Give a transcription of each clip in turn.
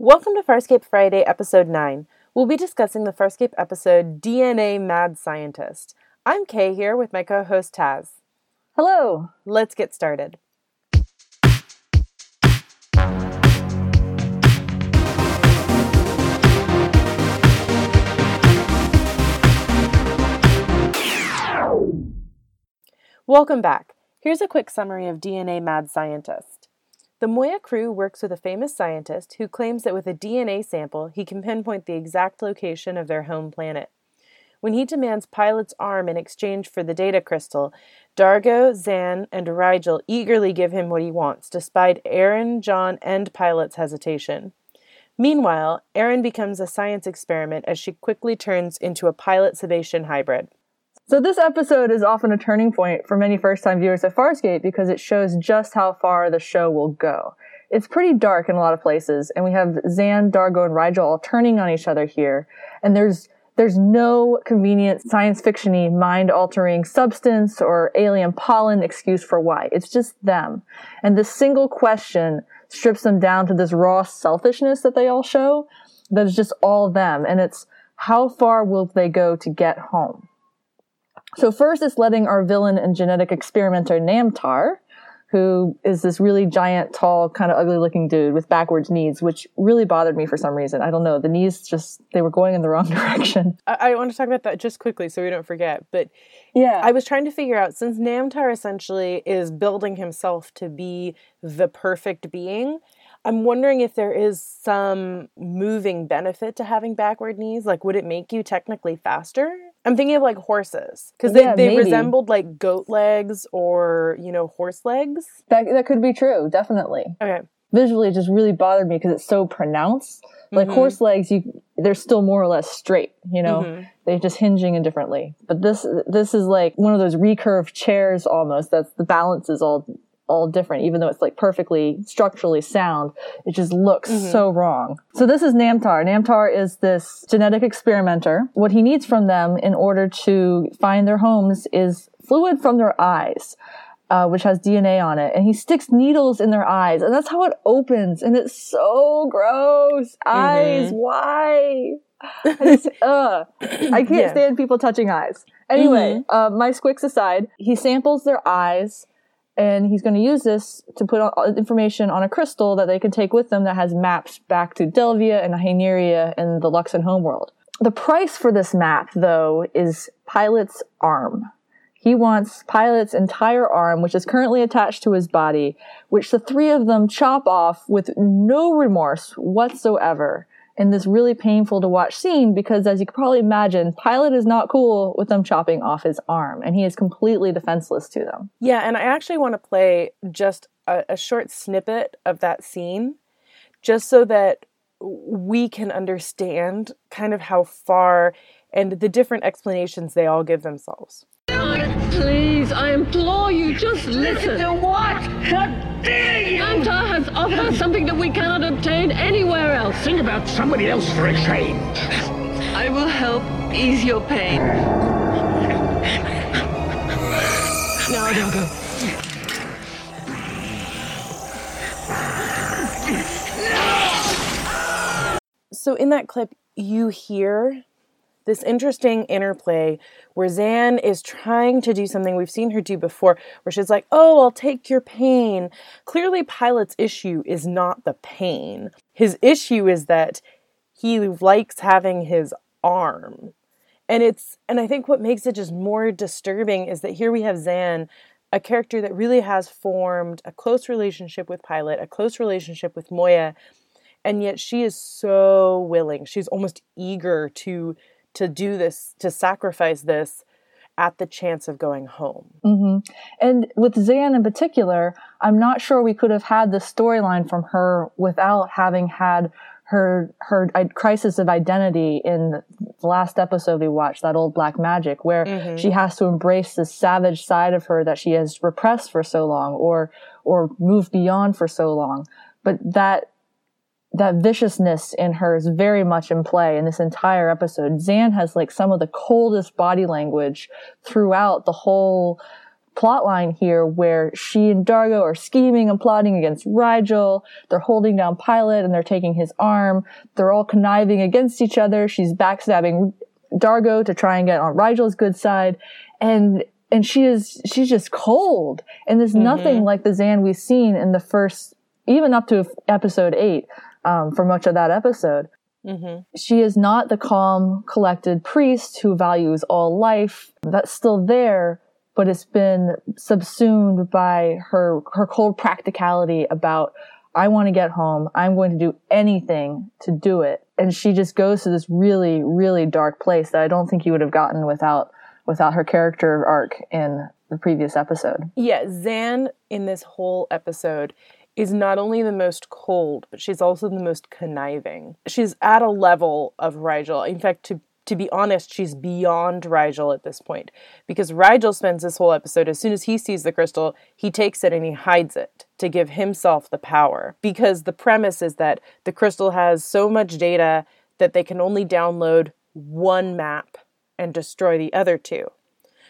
Welcome to Farscape Friday, Episode 9. We'll be discussing the Farscape episode DNA Mad Scientist. I'm Kay here with my co host Taz. Hello. Let's get started. Welcome back. Here's a quick summary of DNA Mad Scientist. The Moya crew works with a famous scientist who claims that with a DNA sample, he can pinpoint the exact location of their home planet. When he demands Pilot's arm in exchange for the data crystal, D'Argo, Zhaan, and Rygel eagerly give him what he wants, despite Aeryn, John, and Pilot's hesitation. Meanwhile, Aeryn becomes a science experiment as she quickly turns into a pilot Sebacean hybrid. So this episode is often a turning point for many first-time viewers of Farscape because it shows just how far the show will go. It's pretty dark in a lot of places, and we have Zhaan, D'Argo, and Rygel all turning on each other here. And there's there's no convenient science fictiony mind-altering substance or alien pollen excuse for why. It's just them. And this single question strips them down to this raw selfishness that they all show. That is just all them. And it's how far will they go to get home? So first it's letting our villain and genetic experimenter Namtar, who is this really giant, tall, kind of ugly looking dude with backwards knees, which really bothered me for some reason. I don't know. The knees just, they were going in the wrong direction. I, I want to talk about that just quickly so we don't forget. But Yeah. I was trying to figure out since Namtar essentially is building himself to be the perfect being, I'm wondering if there is some moving benefit to having backward knees. Like, would it make you technically faster? I'm thinking of like horses because they, Yeah, they maybe. resembled like goat legs or, you know, horse legs. that, that could be true. Definitely. Okay. Visually, it just really bothered me because it's so pronounced. Like Mhm. horse legs, you, they're still more or less straight, you know? Mhm. They're just hinging indifferently. But this, this is like one of those recurved chairs almost. That's the balance is all, all different, even though it's like perfectly structurally sound. It just looks Mhm. so wrong. So this is Namtar. Namtar is this genetic experimenter. What he needs from them in order to find their homes is fluid from their eyes. Uh, which has DNA on it, and he sticks needles in their eyes, and that's how it opens, and it's so gross. Eyes, why? I just, ugh. I can't Yeah. stand people touching eyes. Anyway, uh, my squicks aside, he samples their eyes and he's going to use this to put on, information on a crystal that they can take with them that has maps back to Delvia and Hyneria and the Luxan homeworld. The price for this map, though, is Pilot's arm. He wants Pilot's entire arm, which is currently attached to his body, which the three of them chop off with no remorse whatsoever in this really painful to watch scene because as you can probably imagine, Pilot is not cool with them chopping off his arm and he is completely defenseless to them. Yeah, and I actually want to play just a, a short snippet of that scene just so that we can understand kind of how far and the different explanations they all give themselves. Please, I implore you, just listen. To what? How dare you? Namtar has offered us something that we cannot obtain anywhere else. Think about somebody else for a change. I will help ease your pain. Now, D'Argo. So in that clip, you hear this interesting interplay where Zhaan is trying to do something we've seen her do before, where she's like, Oh, I'll take your pain. Clearly, Pilot's issue is not the pain. His issue is that he likes having his arm. And it's and I think what makes it just more disturbing is that here we have Zhaan, a character that really has formed a close relationship with Pilot, a close relationship with Moya, and yet she is so willing. She's almost eager to to do this, to sacrifice this at the chance of going home. hmm And with Zhaan in particular, I'm not sure we could have had the storyline from her without having had her her i- crisis of identity in the last episode we watched, that old Black Magic, where Mhm. she has to embrace this savage side of her that she has repressed for so long, or or moved beyond for so long. But that that viciousness in her is very much in play in this entire episode. Zhaan has like some of the coldest body language throughout the whole plot line here where she and D'Argo are scheming and plotting against Rygel. They're holding down Pilot and they're taking his arm. They're all conniving against each other. She's backstabbing D'Argo to try and get on Rygel's good side. And and she is she's just cold. And there's mm-hmm. nothing like the Zhaan we've seen in the first even up to episode eight, um, for much of that episode. She is not the calm, collected priest who values all life. That's still there, but it's been subsumed by her, her cold practicality about, I want to get home. I'm going to do anything to do it. And she just goes to this really, really dark place that I don't think you would have gotten without, without her character arc in the previous episode. Yeah, Zhaan in this whole episode is not only the most cold, but she's also the most conniving. She's at a level of Rygel. In fact, to to be honest, she's beyond Rygel at this point because Rygel spends this whole episode as soon as he sees the crystal, he takes it and he hides it to give himself the power. Because the premise is that the crystal has so much data that they can only download one map and destroy the other two.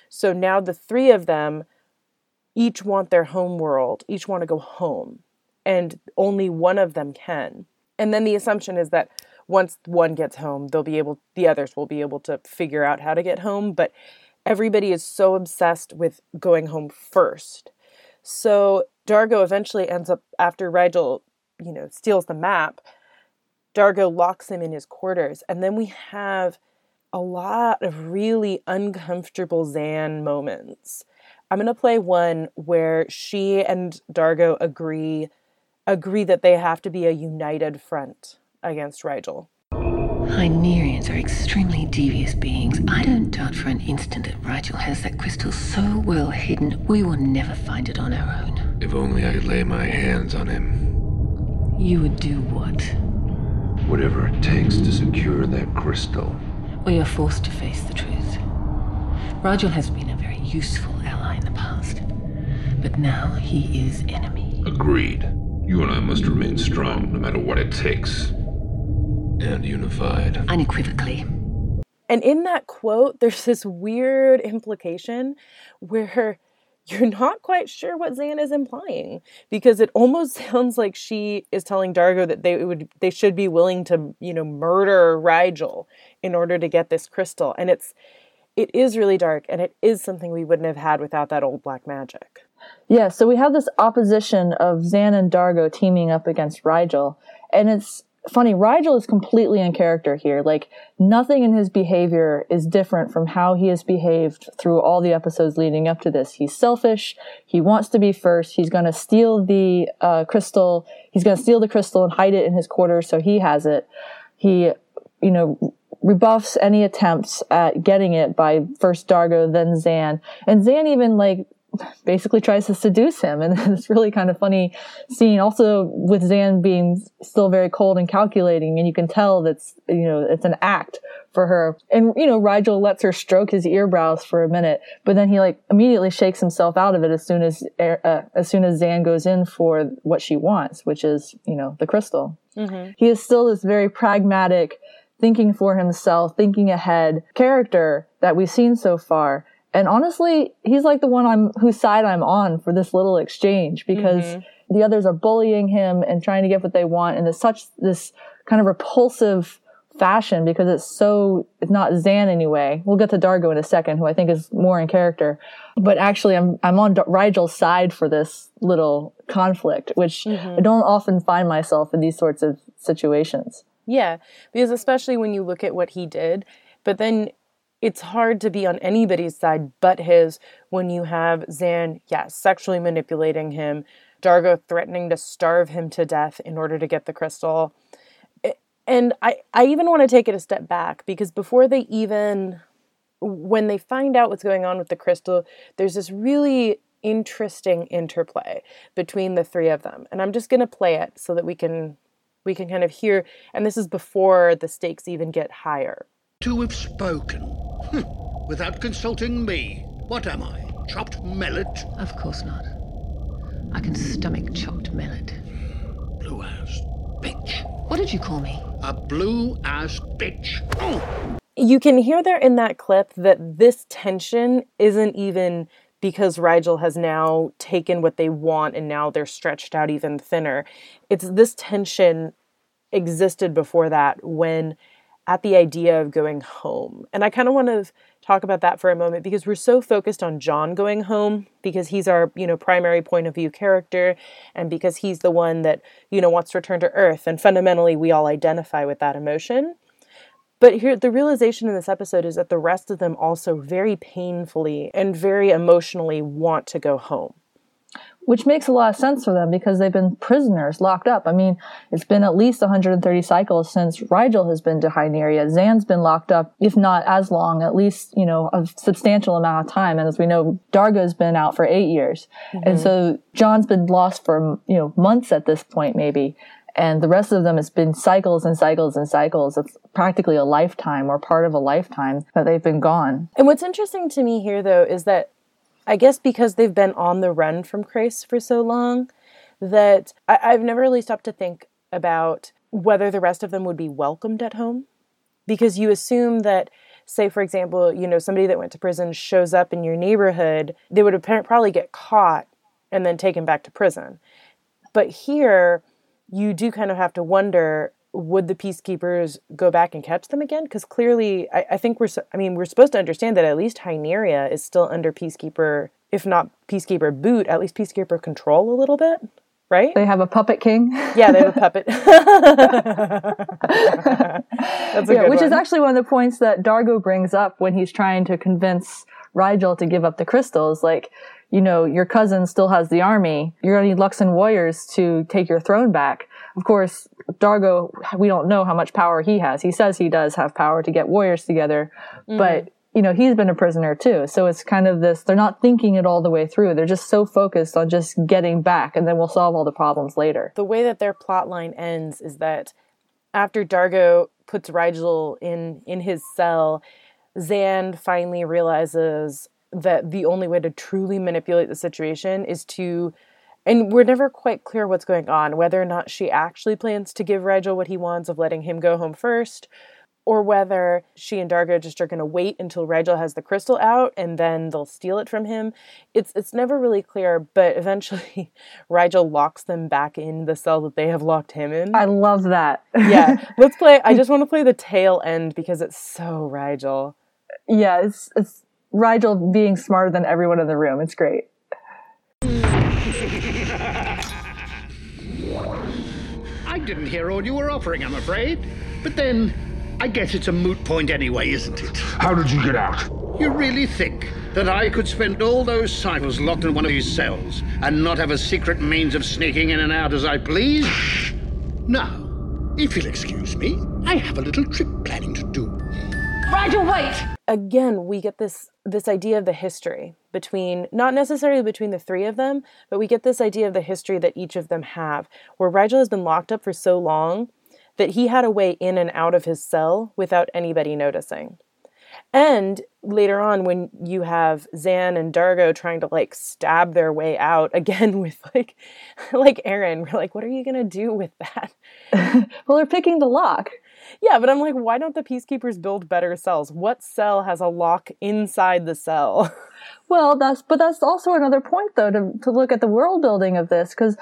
So now the three of them each want their home world, each want to go home, and only one of them can. And then the assumption is that once one gets home, they'll be able the others will be able to figure out how to get home, but everybody is so obsessed with going home first. So D'Argo eventually ends up after Rygel, you know, steals the map, D'Argo locks him in his quarters, and then we have a lot of really uncomfortable Zhaan moments. I'm going to play one where she and D'Argo agree agree that they have to be a united front against Rygel. Hynerians are extremely devious beings. I don't doubt for an instant that Rygel has that crystal so well hidden we will never find it on our own. If only I could lay my hands on him. You would do what? Whatever it takes to secure that crystal. We are forced to face the truth. Rygel has been a very useful ally in the past, but now he is enemy. Agreed. You and I must remain strong no matter what it takes. And unified. Unequivocally. And in that quote, there's this weird implication where you're not quite sure what Zhaan is implying because it almost sounds like she is telling D'Argo that they would they should be willing to, you know, murder Rygel in order to get this crystal. And it's it is really dark and it is something we wouldn't have had without that old black magic. Yeah, so we have this opposition of Zhaan and D'Argo teaming up against Rygel, and it's funny. Rygel is completely in character here. Like nothing in his behavior is different from how he has behaved through all the episodes leading up to this. He's selfish. He wants to be first. He's going to steal the uh, crystal. He's going to steal the crystal and hide it in his quarters so he has it. He, you know, rebuffs any attempts at getting it by first D'Argo, then Zhaan. And Zhaan even like basically tries to seduce him. And it's really kind of funny scene also with Zhaan being still very cold and calculating. And you can tell that's, you know, it's an act for her. And, you know, Rygel lets her stroke his earbrows for a minute, but then he like immediately shakes himself out of it as soon as, uh, as soon as Zhaan goes in for what she wants, which is, you know, the crystal. He is still this very pragmatic, thinking for himself, thinking ahead character that we've seen so far. And honestly, he's like the one I'm whose side I'm on for this little exchange because mm-hmm. the others are bullying him and trying to get what they want in this such this kind of repulsive fashion because it's so it's not Zhaan anyway. We'll get to D'Argo in a second, who I think is more in character. But actually, I'm I'm on D- Rygel's side for this little conflict, which mm-hmm. I don't often find myself in these sorts of situations. Yeah, because especially when you look at what he did, but then it's hard to be on anybody's side but his when you have Zhaan, yeah, sexually manipulating him, D'Argo threatening to starve him to death in order to get the crystal. And I, I even want to take it a step back because before they even, when they find out what's going on with the crystal, there's this really interesting interplay between the three of them. And I'm just going to play it so that we can we can kind of hear and this is before the stakes even get higher. To have spoken. Hm, Without consulting me. What am I? Chopped millet? Of course not. I can stomach chopped millet. Blue ass bitch. What did you call me? A blue ass bitch. Oh! You can hear there in that clip that this tension isn't even because Rygel has now taken what they want and now they're stretched out even thinner. It's this tension existed before that when at the idea of going home. And I kind of want to talk about that for a moment because we're so focused on John going home because he's our, you know, primary point of view character and because he's the one that, you know, wants to return to earth and fundamentally we all identify with that emotion. But here the realization in this episode is that the rest of them also very painfully and very emotionally want to go home which makes a lot of sense for them because they've been prisoners locked up. I mean, it's been at least 130 cycles since Rygel has been to Hyneria. Zhaan's been locked up, if not as long, at least, you know, a substantial amount of time. And as we know, D'Argo's been out for eight years. Mm-hmm. And so John's been lost for, you know, months at this point, maybe. And the rest of them has been cycles and cycles and cycles. It's practically a lifetime or part of a lifetime that they've been gone. And what's interesting to me here, though, is that I guess because they've been on the run from Crais for so long that I, I've never really stopped to think about whether the rest of them would be welcomed at home. Because you assume that, say, for example, you know, somebody that went to prison shows up in your neighborhood, they would probably get caught and then taken back to prison. But here, you do kind of have to wonder would the peacekeepers go back and catch them again? Because clearly, I, I, think we're, I mean, we're supposed to understand that at least Hyneria is still under peacekeeper, if not peacekeeper boot, at least peacekeeper control a little bit, right? They have a puppet king. Yeah, they have a puppet. That's a yeah, which one. is actually one of the points that D'Argo brings up when he's trying to convince Rygel to give up the crystals. Like, you know, your cousin still has the army. You're going to need Luxan warriors to take your throne back. Of course, D'Argo, we don't know how much power he has. He says he does have power to get warriors together, mm-hmm. but you know, he's been a prisoner too. So it's kind of this, they're not thinking it all the way through. They're just so focused on just getting back and then we'll solve all the problems later. The way that their plot line ends is that after D'Argo puts Rygel in, in his cell, Zhaan finally realizes that the only way to truly manipulate the situation is to and we're never quite clear what's going on whether or not she actually plans to give Rygel what he wants of letting him go home first or whether she and D'Argo just are going to wait until Rygel has the crystal out and then they'll steal it from him. It's it's never really clear, but eventually Rygel locks them back in the cell that they have locked him in. I love that. yeah, let's play. I just want to play the tail end because it's so Rygel. Yeah, it's it's Rygel being smarter than everyone in the room. It's great. Didn't hear all you were offering, I'm afraid. But then, I guess it's a moot point anyway, isn't it? How did you get out? You really think that I could spend all those cycles locked in one of these cells and not have a secret means of sneaking in and out as I please? Now, if you'll excuse me, I have a little trip planning to do. Rygel, wait! Again, we get this this idea of the history between not necessarily between the three of them, but we get this idea of the history that each of them have, where Rygel has been locked up for so long that he had a way in and out of his cell without anybody noticing. And later on, when you have Zhaan and D'Argo trying to like stab their way out again with like, like Aeryn, we're like, what are you gonna do with that? well, they're picking the lock. Yeah, but I'm like, why don't the peacekeepers build better cells? What cell has a lock inside the cell? Well, that's but that's also another point though to to look at the world building of this because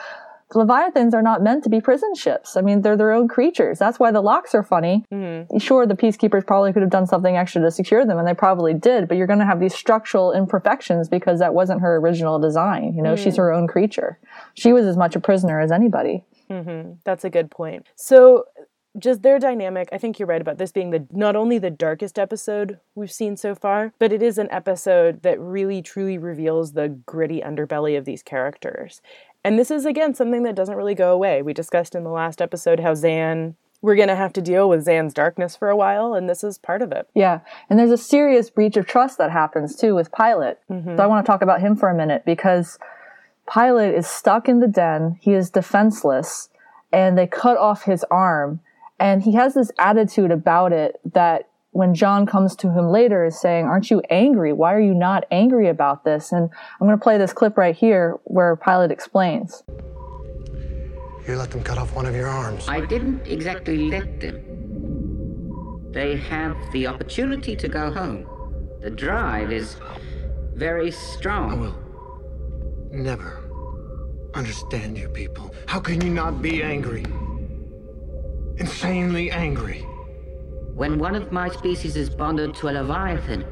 Leviathans are not meant to be prison ships. I mean, they're their own creatures. That's why the locks are funny. Mm-hmm. Sure, the peacekeepers probably could have done something extra to secure them, and they probably did, but you're going to have these structural imperfections because that wasn't her original design. You know, mm-hmm. she's her own creature. She was as much a prisoner as anybody. Mm-hmm. That's a good point. So just their dynamic i think you're right about this being the not only the darkest episode we've seen so far but it is an episode that really truly reveals the gritty underbelly of these characters. And this is again something that doesn't really go away. We discussed in the last episode how Zhaan we're going to have to deal with Zhaan's darkness for a while and this is part of it. Yeah and there's a serious breach of trust that happens too with pilot mm-hmm. so i want to talk about him for a minute because pilot is stuck in the den. He is defenseless and they cut off his arm and he has this attitude about it that when John comes to him later is saying, aren't you angry? Why are you not angry about this? And I'm going to play this clip right here where Pilot explains. You let them cut off one of your arms. I didn't exactly let them. They have the opportunity to go home. The drive is very strong. I will never understand you people. How can you not be angry? Insanely angry. When one of my species is bonded to a Leviathan,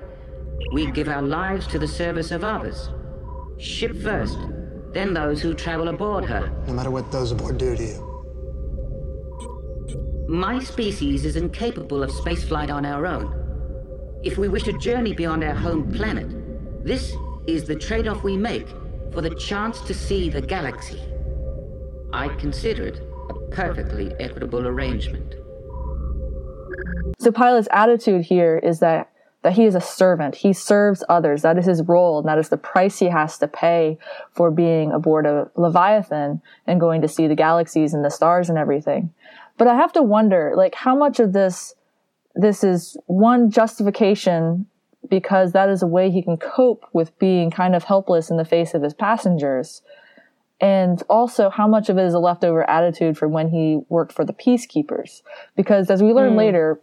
we give our lives to the service of others. Ship first, then those who travel aboard her. No matter what those aboard do to you. My species is incapable of spaceflight on our own. If we wish to journey beyond our home planet, this is the trade off we make for the chance to see the galaxy. I consider it a perfectly equitable arrangement. So Pilot's attitude here is that that he is a servant. He serves others. That is his role, and that is the price he has to pay for being aboard a Leviathan and going to see the galaxies and the stars and everything. But I have to wonder, like, how much of this this is one justification because that is a way he can cope with being kind of helpless in the face of his passengers. And also how much of it is a leftover attitude from when he worked for the peacekeepers. Because as we learn Mm. later,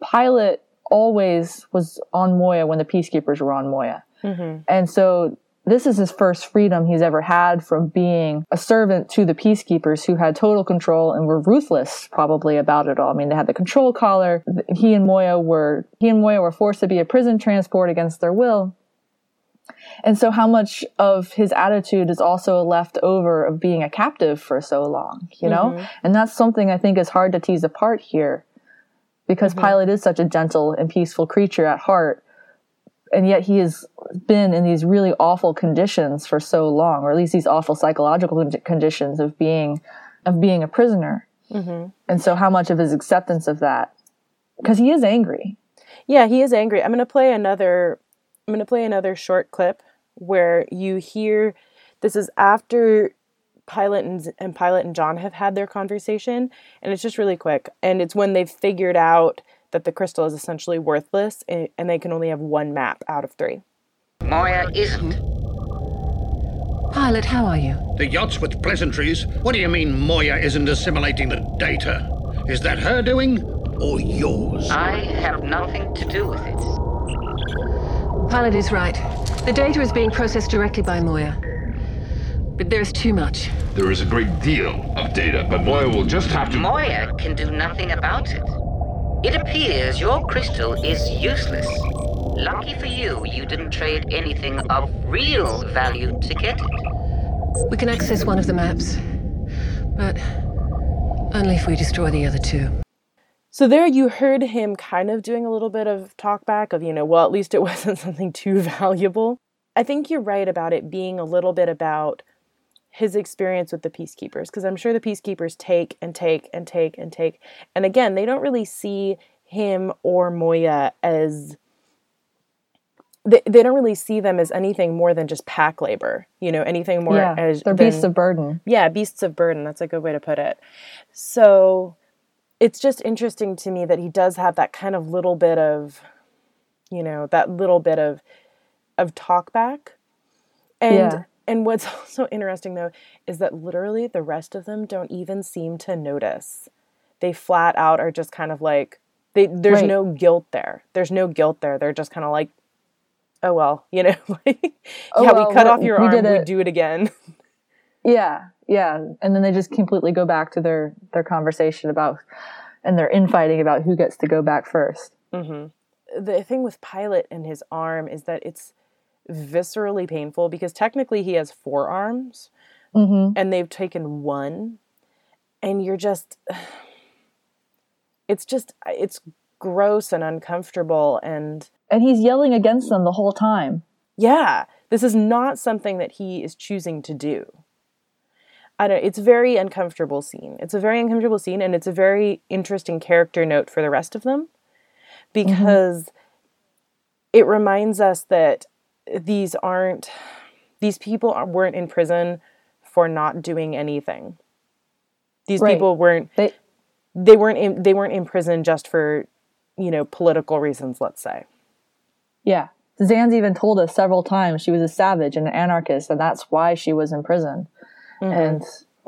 Pilot always was on Moya when the peacekeepers were on Moya. Mm-hmm. And so this is his first freedom he's ever had from being a servant to the peacekeepers who had total control and were ruthless probably about it all. I mean, they had the control collar. He and Moya were, he and Moya were forced to be a prison transport against their will. And so how much of his attitude is also left over of being a captive for so long, you know? Mhm. And that's something I think is hard to tease apart here because Pilot is such a gentle and peaceful creature at heart. And yet he has been in these really awful conditions for so long, or at least these awful psychological conditions of being, of being a prisoner. Mm-hmm. And so how much of his acceptance of that? Because he is angry. Yeah, he is angry. I'm going to play another I'm going to play another short clip where you hear this is after Pilot and, and Pilot and John have had their conversation and it's just really quick and it's when they've figured out that the crystal is essentially worthless and, and they can only have one map out of 3. Moya isn't. Pilot, how are you? The yachts with pleasantries? What do you mean Moya isn't assimilating the data? Is that her doing or yours? I have nothing to do with it. Pilot is right. The data is being processed directly by Moya. But there's too much. There is a great deal of data, but Moya will just have to. Moya can do nothing about it. It appears your crystal is useless. Lucky for you, you didn't trade anything of real value to get it. We can access one of the maps. But only if we destroy the other two. So there you heard him kind of doing a little bit of talk back of, you know, well, at least it wasn't something too valuable. I think you're right about it being a little bit about his experience with the peacekeepers because I'm sure the peacekeepers take and take and take and take. And again, they don't really see him or Moya as they, they don't really see them as anything more than just pack labor, you know, anything more yeah, as they're than- beasts of burden. yeah, beasts of burden. That's a good way to put it. So it's just interesting to me that he does have that kind of little bit of, you know, that little bit of of talk back. And Yeah. and what's also interesting though is that literally the rest of them don't even seem to notice. They flat out are just kind of like they there's Right. no guilt there. There's no guilt there. They're just kind of like oh well, you know, like Oh, yeah, well, we cut off your we arm, we do it again. Yeah, yeah, and then they just completely go back to their their conversation about and their infighting about who gets to go back first. hmm The thing with Pilot and his arm is that it's viscerally painful because technically he has four arms Mm-hmm. and they've taken one, and you're just, it's just, it's gross and uncomfortable. And And he's yelling against them the whole time. yeah, this is not something that he is choosing to do. I don't. It's a very uncomfortable scene. It's a very uncomfortable scene, and it's a very interesting character note for the rest of them, mm-hmm. because it reminds us that these aren't these people weren't in prison for not doing anything. These Right. people weren't They they weren't in, they weren't in prison just for you know political reasons. Let's say. Yeah. Zhaan's even told us several times she was a savage and an anarchist, and that's why she was in prison. Mm-hmm. And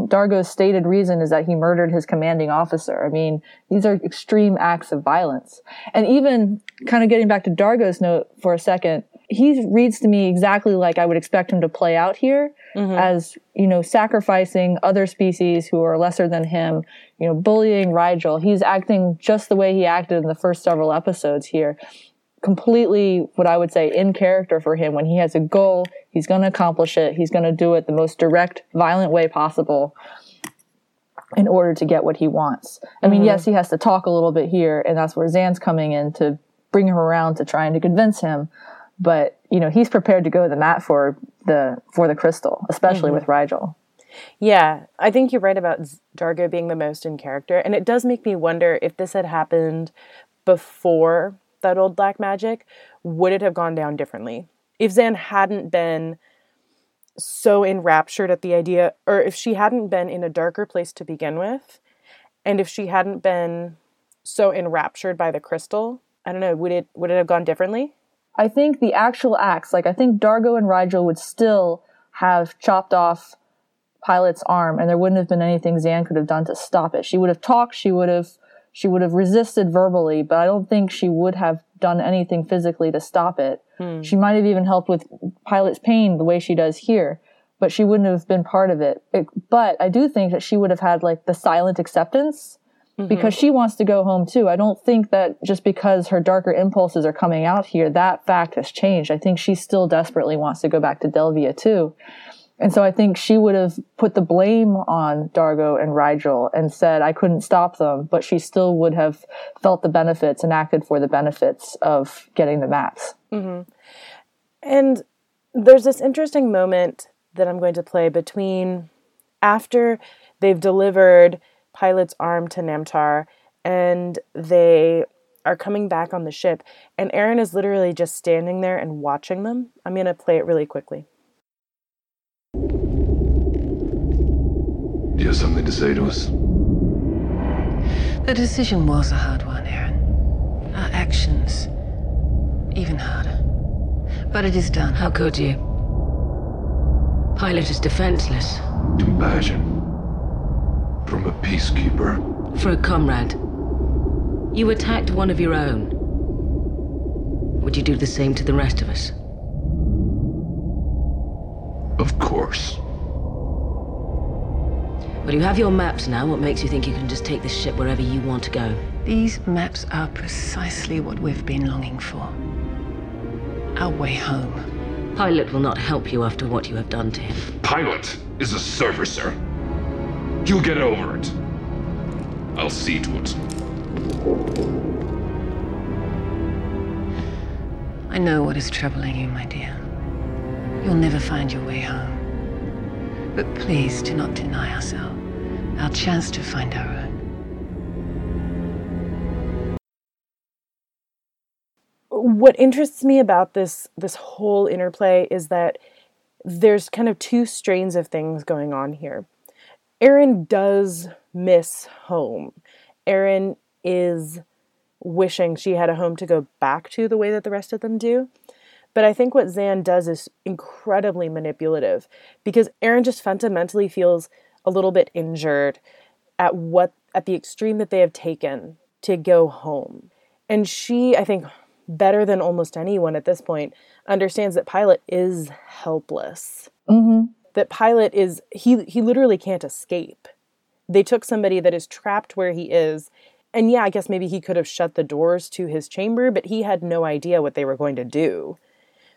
D'Argo's stated reason is that he murdered his commanding officer. I mean, these are extreme acts of violence. And even kind of getting back to D'Argo's note for a second, he reads to me exactly like I would expect him to play out here mm-hmm. as, you know, sacrificing other species who are lesser than him, you know, bullying Rygel. He's acting just the way he acted in the first several episodes here. Completely what I would say in character for him when he has a goal, he's going to accomplish it. He's going to do it the most direct, violent way possible in order to get what he wants. I mean, mm-hmm. yes, he has to talk a little bit here, and that's where Zhaan's coming in to bring him around to trying to convince him. But you know, he's prepared to go to the mat for the for the crystal, especially mm-hmm. with Rygel. Yeah, I think you're right about D'Argo being the most in character, and it does make me wonder if this had happened before that old black magic, would it have gone down differently? If Zhaan hadn't been so enraptured at the idea, or if she hadn't been in a darker place to begin with, and if she hadn't been so enraptured by the crystal, I don't know, would it would it have gone differently? I think the actual acts, like I think D'Argo and Rygel would still have chopped off Pilot's arm, and there wouldn't have been anything Zhaan could have done to stop it. She would have talked, she would have she would have resisted verbally, but I don't think she would have done anything physically to stop it. Hmm. She might have even helped with Pilot's pain the way she does here, but she wouldn't have been part of it. it but I do think that she would have had like the silent acceptance mm-hmm. because she wants to go home too. I don't think that just because her darker impulses are coming out here, that fact has changed. I think she still desperately wants to go back to Delvia too. And so I think she would have put the blame on D'Argo and Rygel and said, I couldn't stop them, but she still would have felt the benefits and acted for the benefits of getting the maps. Mm-hmm. And there's this interesting moment that I'm going to play between after they've delivered Pilot's arm to Namtar and they are coming back on the ship, and Aeryn is literally just standing there and watching them. I'm going to play it really quickly. You have something to say to us? The decision was a hard one, Aeryn. Our actions, even harder. But it is done. How could you? Pilot is defenseless. Compassion. From a peacekeeper. For a comrade. You attacked one of your own. Would you do the same to the rest of us? Of course. Well, you have your maps now. What makes you think you can just take the ship wherever you want to go? These maps are precisely what we've been longing for. Our way home. Pilot will not help you after what you have done to him. Pilot is a servicer. You'll get over it. I'll see to it. I know what is troubling you, my dear. You'll never find your way home. But please do not deny us our, chance to find our own. what interests me about this this whole interplay is that there's kind of two strains of things going on here. Aeryn does miss home. Aeryn is wishing she had a home to go back to the way that the rest of them do. But I think what Zhaan does is incredibly manipulative because Aeryn just fundamentally feels a little bit injured at what at the extreme that they have taken to go home. And she, I think, better than almost anyone at this point, understands that Pilot is helpless. Mm-hmm. That Pilot is he he literally can't escape. They took somebody that is trapped where he is. And yeah, I guess maybe he could have shut the doors to his chamber, but he had no idea what they were going to do.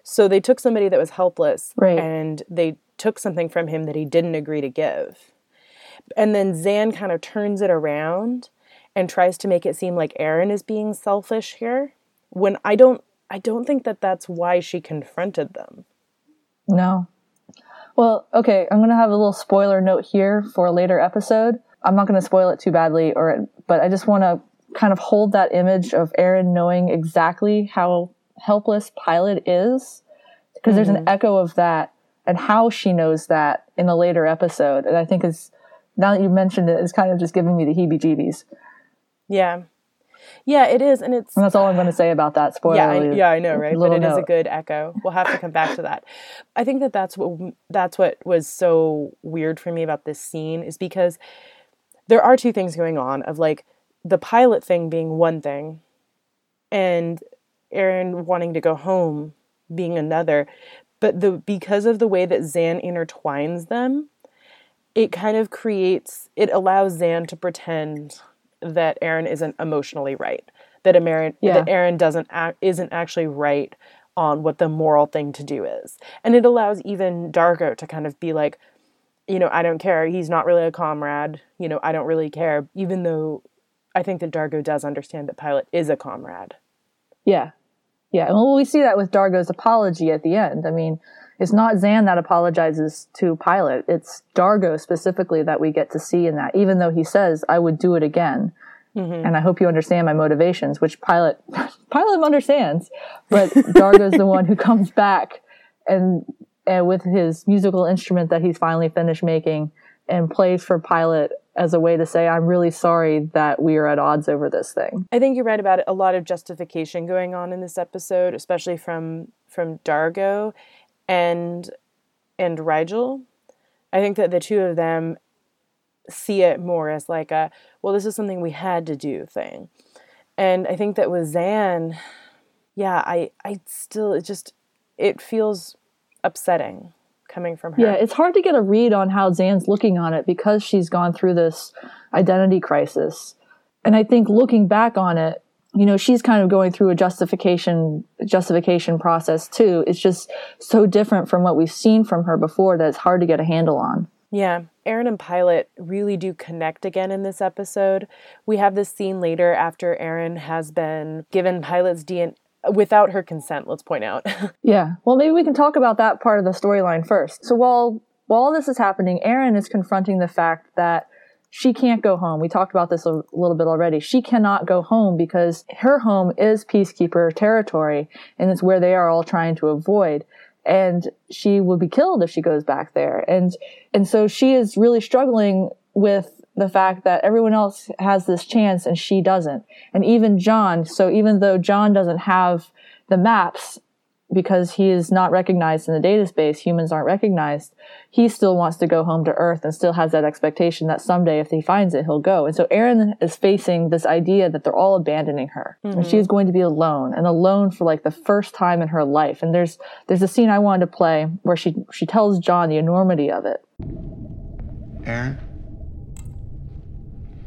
So they took somebody that was helpless Right. and they took something from him that he didn't agree to give. And then Zhaan kind of turns it around and tries to make it seem like Aeryn is being selfish here when I don't I don't think that that's why she confronted them. No. Well, okay, I'm going to have a little spoiler note here for a later episode. I'm not going to spoil it too badly or but I just want to kind of hold that image of Aeryn knowing exactly how helpless Pilot is because there's an mm-hmm. echo of that and how she knows that in a later episode and I think is now that you mentioned it it's kind of just giving me the heebie-jeebies. Yeah. Yeah, it is and it's And that's all I'm going to say about that spoiler. yeah, I, yeah, I know, right? But it is a good echo. We'll have to come back to that. I think that that's what that's what was so weird for me about this scene is because there are two things going on of like the pilot thing being one thing and Aeryn wanting to go home being another. But the because of the way that Zhaan intertwines them, it kind of creates it allows Zhaan to pretend that Aeryn isn't emotionally right. That Aeryn Yeah. that Aeryn doesn't act, isn't actually right on what the moral thing to do is. And it allows even D'Argo to kind of be like, you know, I don't care. He's not really a comrade. You know, I don't really care, even though I think that D'Argo does understand that Pilot is a comrade. Yeah. Yeah. Well, we see that with D'Argo's apology at the end. I mean, it's not Zhaan that apologizes to Pilot. It's D'Argo specifically that we get to see in that, even though he says, I would do it again. Mm-hmm. And I hope you understand my motivations, which Pilot, Pilot understands, but D'Argo's the one who comes back and, and with his musical instrument that he's finally finished making and plays for Pilot as a way to say, I'm really sorry that we are at odds over this thing. I think you're right about it. A lot of justification going on in this episode, especially from from D'Argo and and Rygel. I think that the two of them see it more as like a well, this is something we had to do thing. And I think that with Zhaan, yeah, I I still it just it feels upsetting coming from her. Yeah, it's hard to get a read on how Zhaan's looking on it because she's gone through this identity crisis. And I think looking back on it, you know, she's kind of going through a justification justification process too. It's just so different from what we've seen from her before that it's hard to get a handle on. Yeah, Aeryn and Pilot really do connect again in this episode. We have this scene later after Aeryn has been given Pilot's DNA without her consent, let's point out. Yeah. Well, maybe we can talk about that part of the storyline first. So while while this is happening, Aeryn is confronting the fact that she can't go home. We talked about this a little bit already. She cannot go home because her home is peacekeeper territory and it's where they are all trying to avoid. And she will be killed if she goes back there. And and so she is really struggling with the fact that everyone else has this chance and she doesn't. And even John, so even though John doesn't have the maps, because he is not recognized in the data space, humans aren't recognized, he still wants to go home to Earth and still has that expectation that someday if he finds it, he'll go. And so Aeryn is facing this idea that they're all abandoning her and mm-hmm. she is going to be alone and alone for like the first time in her life. And there's, there's a scene I wanted to play where she, she tells John the enormity of it. Aeryn?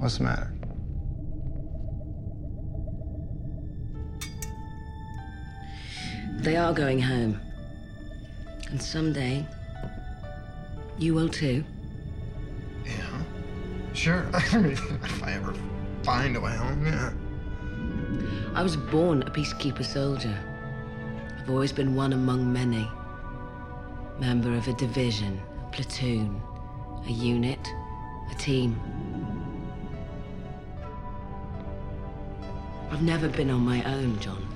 What's the matter? They are going home. And someday, you will too. Yeah. Sure. if I ever find a way home, yeah. I was born a peacekeeper soldier. I've always been one among many. Member of a division, a platoon, a unit, a team. I've never been on my own, John.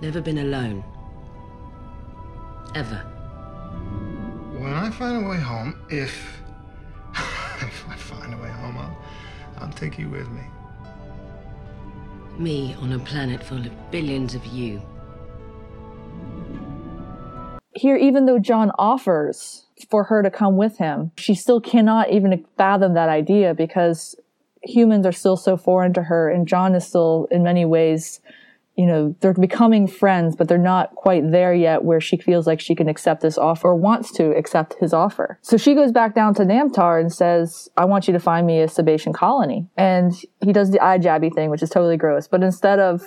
Never been alone. Ever. When I find a way home, if if I find a way home, I'll, I'll take you with me. Me on a planet full of billions of you. here, even though John offers for her to come with him, she still cannot even fathom that idea because humans are still so foreign to her, and John is still, in many ways, you know, they're becoming friends, but they're not quite there yet where she feels like she can accept this offer or wants to accept his offer. So she goes back down to Namtar and says, I want you to find me a Sebacean colony. And he does the eye jabby thing, which is totally gross. But instead of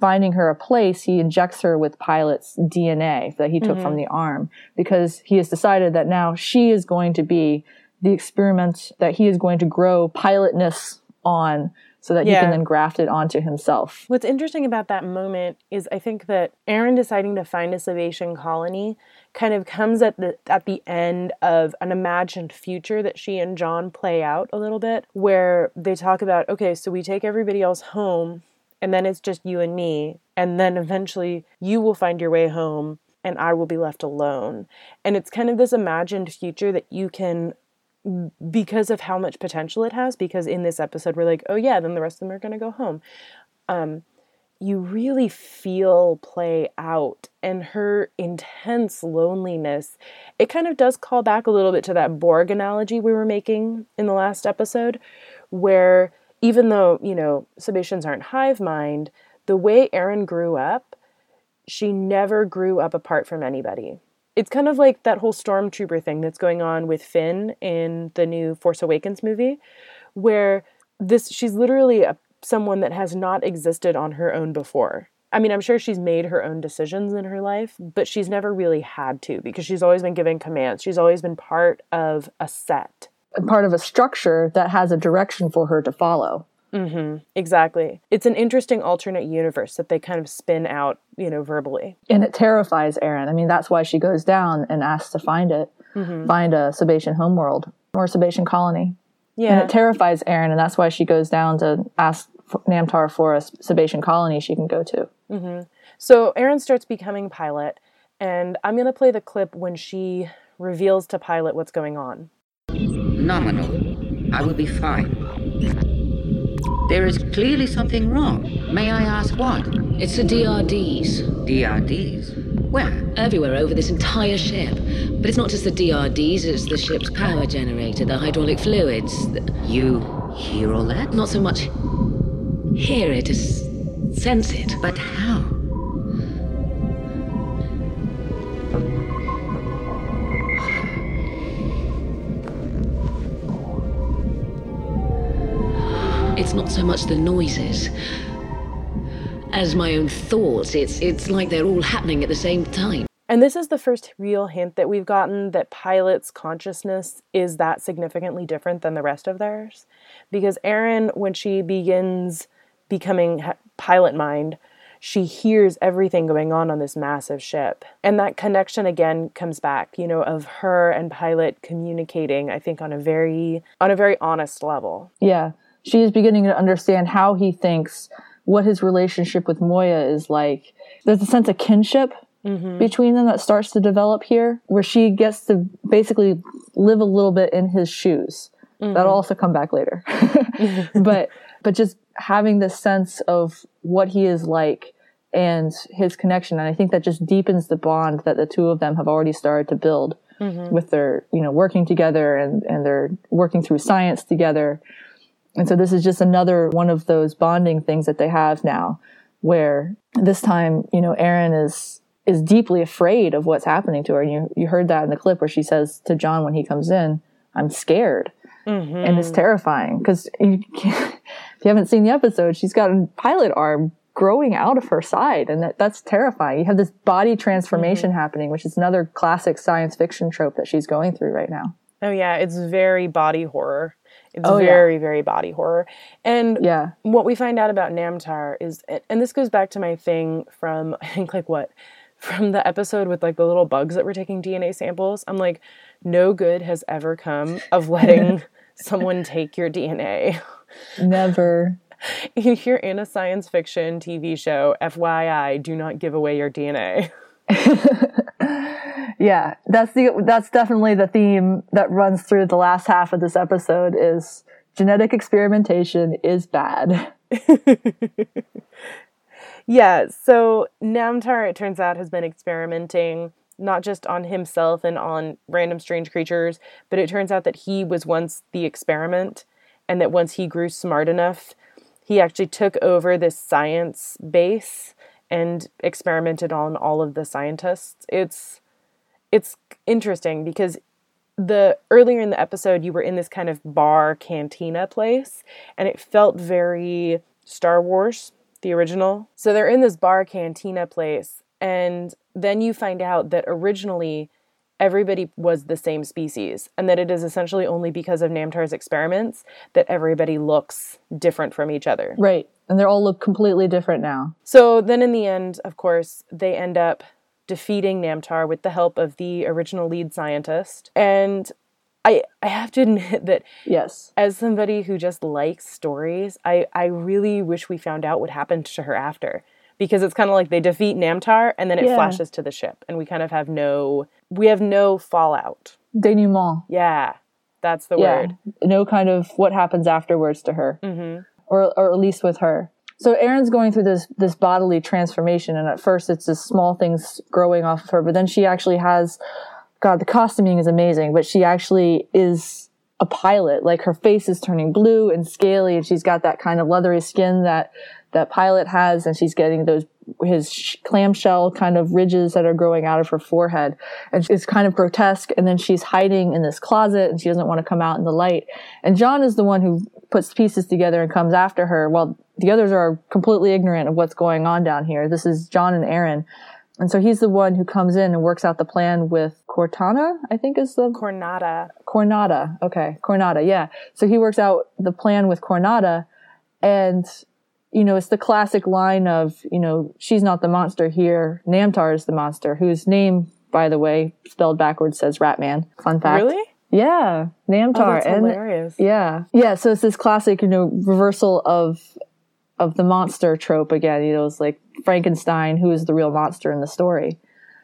finding her a place, he injects her with Pilot's DNA that he took mm-hmm. from the arm because he has decided that now she is going to be the experiment that he is going to grow pilotness on so that he can then graft it onto himself. What's interesting about that moment is I think that Aeryn deciding to find a Sebacean colony kind of comes at the at the end of an imagined future that she and John play out a little bit, where they talk about, okay, so we take everybody else home, and then it's just you and me, and then eventually you will find your way home, and I will be left alone. And it's kind of this imagined future that you can because of how much potential it has because in this episode we're like oh yeah then the rest of them are going to go home um you really feel play out and her intense loneliness it kind of does call back a little bit to that borg analogy we were making in the last episode where even though you know Sebaceans aren't hive mind the way Aeryn grew up she never grew up apart from anybody. It's kind of like that whole stormtrooper thing that's going on with Finn in the new Force Awakens movie, where this she's literally a, someone that has not existed on her own before. I mean, I'm sure she's made her own decisions in her life, but she's never really had to because she's always been given commands. She's always been part of a set. Part of a structure that has a direction for her to follow. Mm-hmm. Exactly. It's an interesting alternate universe that they kind of spin out, you know, verbally. And it terrifies Aeryn. I mean, that's why she goes down and asks to find it, Mhm. find a Sebacean homeworld or Sebacean colony. Yeah. And it terrifies Aeryn, and that's why she goes down to ask Namtar for a Sebacean colony she can go to. hmm So Aeryn starts becoming pilot, and I'm going to play the clip when she reveals to pilot what's going on. Nominal. I will be fine. There is clearly something wrong. May I ask what? It's the DRDs. DRDs? Where? Everywhere over this entire ship. But it's not just the DRDs, it's the ship's power generator, the hydraulic fluids. The... You hear all that? Not so much hear it as sense it. But how? It's not so much the noises as my own thoughts. It's it's like they're all happening at the same time. And this is the first real hint that we've gotten that Pilot's consciousness is that significantly different than the rest of theirs. Because Aeryn, when she begins becoming pilot mind, she hears everything going on on this massive ship. And that connection again comes back, you know, of her and Pilot communicating, I think, on a very on a very honest level. Yeah. She is beginning to understand how he thinks, what his relationship with Moya is like. There's a sense of kinship mm-hmm. between them that starts to develop here, where she gets to basically live a little bit in his shoes. Mm-hmm. That'll also come back later. but but just having this sense of what he is like and his connection, and I think that just deepens the bond that the two of them have already started to build mm-hmm. with their you know working together and and they're working through science together. And so this is just another one of those bonding things that they have now, where this time, you know, Aeryn is is deeply afraid of what's happening to her. And you you heard that in the clip where she says to John when he comes in, "I'm scared," mm-hmm. and it's terrifying because you if you haven't seen the episode, she's got a pilot arm growing out of her side, and that, that's terrifying. You have this body transformation mm-hmm. happening, which is another classic science fiction trope that she's going through right now. Oh yeah, it's very body horror. It's Oh, yeah. very very body horror. And Yeah. what we find out about Namtar is and this goes back to my thing from I think like what from the episode with like the little bugs that were taking DNA samples. I'm like no good has ever come of letting someone take your DNA. Never. If you're in a science fiction TV show, FYI, do not give away your DNA. Yeah, that's the that's definitely the theme that runs through the last half of this episode is genetic experimentation is bad. Yeah, so Namtar, it turns out, has been experimenting not just on himself and on random strange creatures, but it turns out that he was once the experiment, and that once he grew smart enough, he actually took over this science base and experimented on all of the scientists. It's it's interesting because the earlier in the episode you were in this kind of bar cantina place and it felt very Star Wars, the original. So they're in this bar cantina place and then you find out that originally everybody was the same species and that it is essentially only because of Namtar's experiments that everybody looks different from each other. Right. And they all look completely different now. So then in the end, of course, they end up defeating Namtar with the help of the original lead scientist. And I I have to admit that Yes. as somebody who just likes stories, I, I really wish we found out what happened to her after. Because it's kind of like they defeat Namtar and then it Yeah. flashes to the ship and we kind of have no we have no fallout. Denouement. Yeah. That's the Yeah. word. No kind of what happens afterwards to her. Mhm. Or or at least with her. So Aeryn's going through this this bodily transformation and at first it's just small things growing off of her, but then she actually has God, the costuming is amazing, but she actually is a pilot. Like her face is turning blue and scaly and she's got that kind of leathery skin that that pilot has and she's getting those his clamshell kind of ridges that are growing out of her forehead. And it's kind of grotesque and then she's hiding in this closet and she doesn't want to come out in the light. And john is the one who puts pieces together and comes after her. While the others are completely ignorant of what's going on down here this is john and Aeryn and so he's the one who comes in and works out the plan with Cortana, I think is the Kornata. Kornata. Okay. Kornata. Yeah. So he works out the plan with Kornata and you know, it's the classic line of, you know, she's not the monster here. Namtar is the monster, whose name, by the way, spelled backwards says Ratman. Fun fact. Really? Yeah, Namtar. Oh, that's and hilarious. yeah, yeah. So it's this classic, you know, reversal of of the monster trope again. You know, it's like Frankenstein, who is the real monster in the story.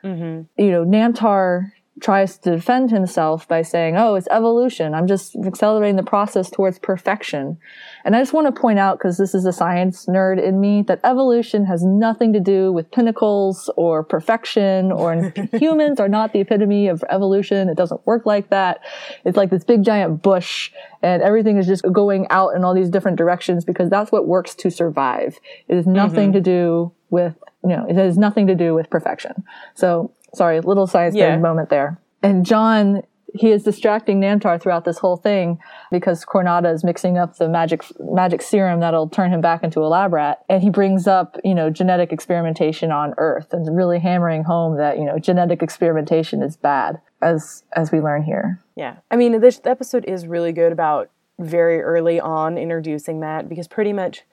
Mm-hmm. You know, Namtar tries to defend himself by saying, "Oh, it's evolution. I'm just accelerating the process towards perfection." And I just want to point out, because this is a science nerd in me, that evolution has nothing to do with pinnacles or perfection, or humans are not the epitome of evolution. It doesn't work like that. It's like this big giant bush, and everything is just going out in all these different directions because that's what works to survive. It has nothing Mhm. to do with, you know, it has nothing to do with perfection. So, sorry, little science Yeah. nerd moment there. And John, he is distracting Namtar throughout this whole thing because Kornata is mixing up the magic magic serum that'll turn him back into a lab rat. And he brings up, you know, genetic experimentation on Earth and really hammering home that, you know, genetic experimentation is bad, as as we learn here. Yeah. I mean, this episode is really good about very early on introducing that because pretty much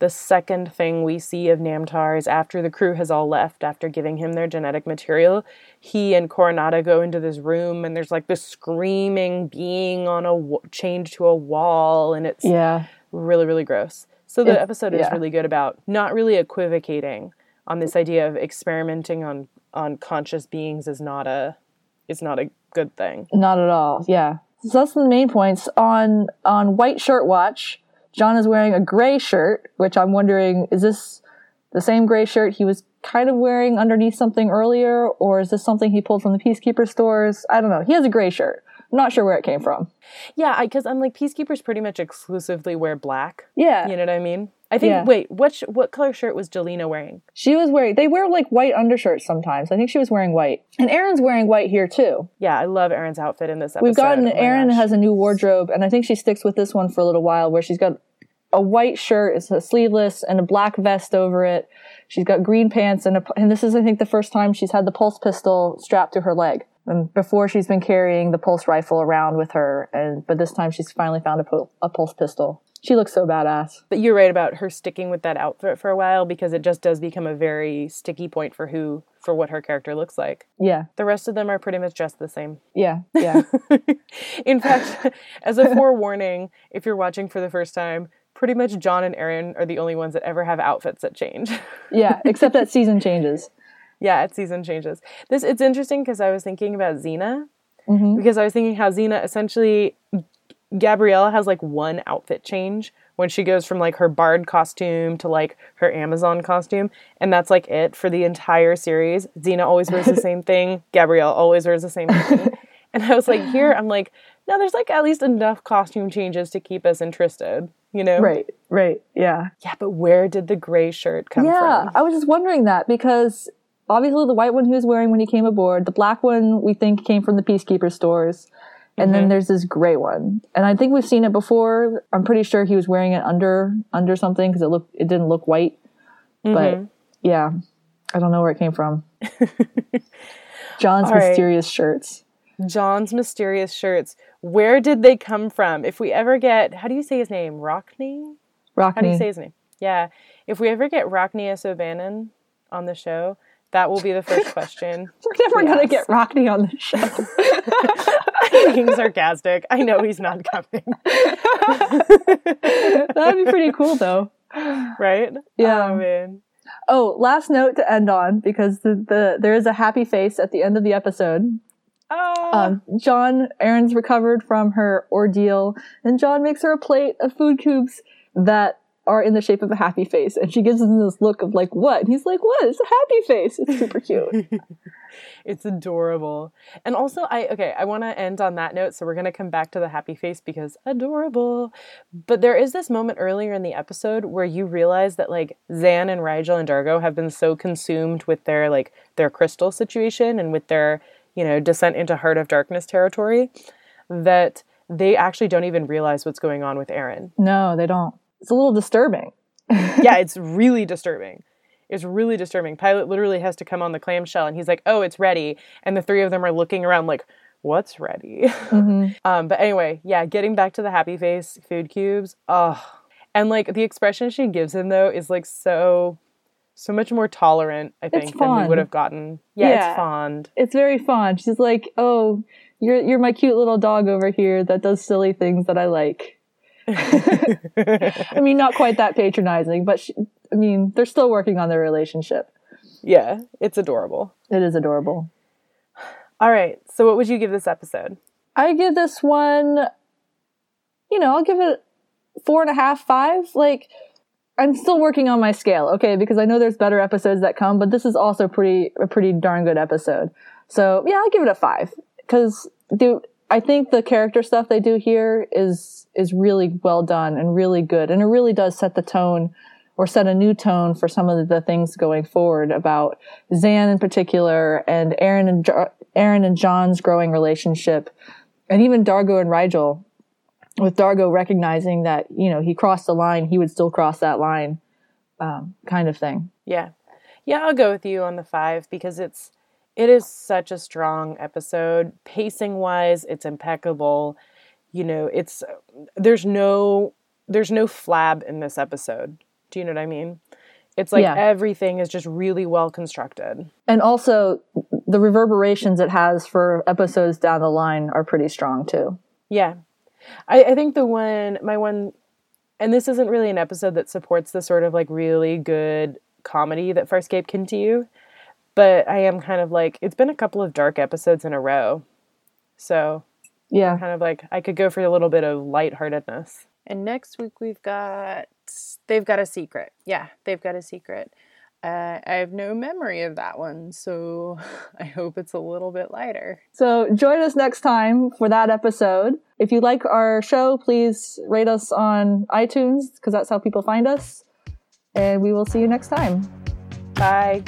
the second thing we see of Namtar is after the crew has all left, after giving him their genetic material, he and Coronado go into this room and there's like this screaming being on a w- chained to a wall and it's Yeah. really, really gross. So the It- episode is yeah. really good about not really equivocating on this idea of experimenting on on conscious beings is not a is not a good thing. Not at all. Yeah. So that's the main points. On on White Shirt Watch, John is wearing a gray shirt, which I'm wondering is this the same gray shirt he was kind of wearing underneath something earlier, or is this something he pulled from the Peacekeeper stores? I don't know. He has a gray shirt. I'm not sure where it came from. Yeah, because I'm like peacekeepers pretty much exclusively wear black. Yeah. You know what I mean? I think. Yeah. Wait, what sh- what color shirt was Gilina wearing? She was wearing they wear like white undershirts sometimes. I think she was wearing white. And Aeryn's wearing white here too. Yeah, I love Aeryn's outfit in this episode. We've gotten Oh my Aeryn gosh. has a new wardrobe, and I think she sticks with this one for a little while, where she's got a white shirt, it's a sleeveless, and a black vest over it. She's got green pants, and a, and this is I think the first time she's had the pulse pistol strapped to her leg. And before she's been carrying the pulse rifle around with her, and but this time she's finally found a, pul- a pulse pistol. She looks so badass. But you're right about her sticking with that outfit for a while because it just does become a very sticky point for who for what her character looks like. Yeah, The rest of them are pretty much just the same. yeah, yeah. In fact, as a forewarning, if you're watching for the first time, pretty much John and Aeryn are the only ones that ever have outfits that change. yeah, except that season changes. yeah, at season changes. This it's interesting because I was thinking about Xena Mhm. because I was thinking how Xena essentially Gabrielle has like one outfit change when she goes from like her bard costume to like her Amazon costume, and that's like it for the entire series. Xena always wears the same thing. Gabrielle always wears the same thing. and I was like, here, I'm like, no, there's like at least enough costume changes to keep us interested, you know? Right, right, yeah. Yeah, but where did the gray shirt come yeah, from? Yeah, I was just wondering that because obviously the white one he was wearing when he came aboard, the black one we think came from the Peacekeeper stores, and then Mhm. there's this gray one, and I think we've seen it before. I'm pretty sure he was wearing it under under something because it looked it didn't look white, but Mhm. yeah, I don't know where it came from. John's All right. mysterious shirts. John's mysterious shirts. Where did they come from? If we ever get, how do you say his name? Rockne? Rockne How do you say his name? Yeah. If we ever get Rockne S. O'Bannon on the show, that will be the first question. We're never we gonna ask. get Rockne on the show. Being sarcastic. I know he's not coming. That'd be pretty cool though. Right? Yeah. Oh, man. Oh, last note to end on because the, the there is a happy face at the end of the episode. Ah. Um, John, Aeryn's recovered from her ordeal, and John makes her a plate of food cubes that are in the shape of a happy face. And she gives him this look of like, what? And he's like, what? It's a happy face. It's super cute. it's adorable. And also I okay, I want to end on that note, so we're going to come back to the happy face because adorable. But there is this moment earlier in the episode where you realize that like Zhaan and Rygel and D'Argo have been so consumed with their like their crystal situation and with their, you know, descent into heart of darkness territory that they actually don't even realize what's going on with Aeryn. No, they don't. It's a little disturbing. yeah, it's really disturbing. It's really disturbing. Pilot literally has to come on the clamshell and he's like, oh, it's ready. And the three of them are looking around like, what's ready? Mm-hmm. um, but anyway, yeah, getting back to the happy face food cubes. Oh, and like the expression she gives him though is like so so much more tolerant, I think, than we would have gotten. Yeah, yeah, it's fond. It's very fond. She's like, "Oh, you're you're my cute little dog over here that does silly things that I like." I mean, not quite that patronizing, but she, I mean, they're still working on their relationship. Yeah, it's adorable. It is adorable. All right. So, what would you give this episode? I give this one, you know, I'll give it four and a half, five. Like, I'm still working on my scale, okay, because I know there's better episodes that come, but this is also pretty a pretty darn good episode. So yeah, I'll give it a five because do I think the character stuff they do here is is really well done and really good, and it really does set the tone or set a new tone for some of the things going forward about Zhaan in particular and Aeryn and Aeryn and John's growing relationship, and even D'Argo and Rygel, With D'Argo recognizing that you know he crossed the line, he would still cross that line, um, kind of thing. Yeah, yeah, I'll go with you on the five because it's it is such a strong episode. Pacing wise, it's impeccable. You know, it's there's no there's no flab in this episode. Do you know what I mean? It's like yeah. everything is just really well constructed. And also the reverberations it has for episodes down the line are pretty strong too. Yeah. I, I think the one my one and this isn't really an episode that supports the sort of like really good comedy that Farscape can do but I am kind of like it's been a couple of dark episodes in a row. So yeah, I'm kind of like I could go for a little bit of lightheartedness. And next week we've got they've got a secret. Yeah, they've got a secret. Uh, I have no memory of that one, so I hope it's a little bit lighter. So join us next time for that episode. If you like our show, please rate us on iTunes because that's how people find us. And we will see you next time. Bye.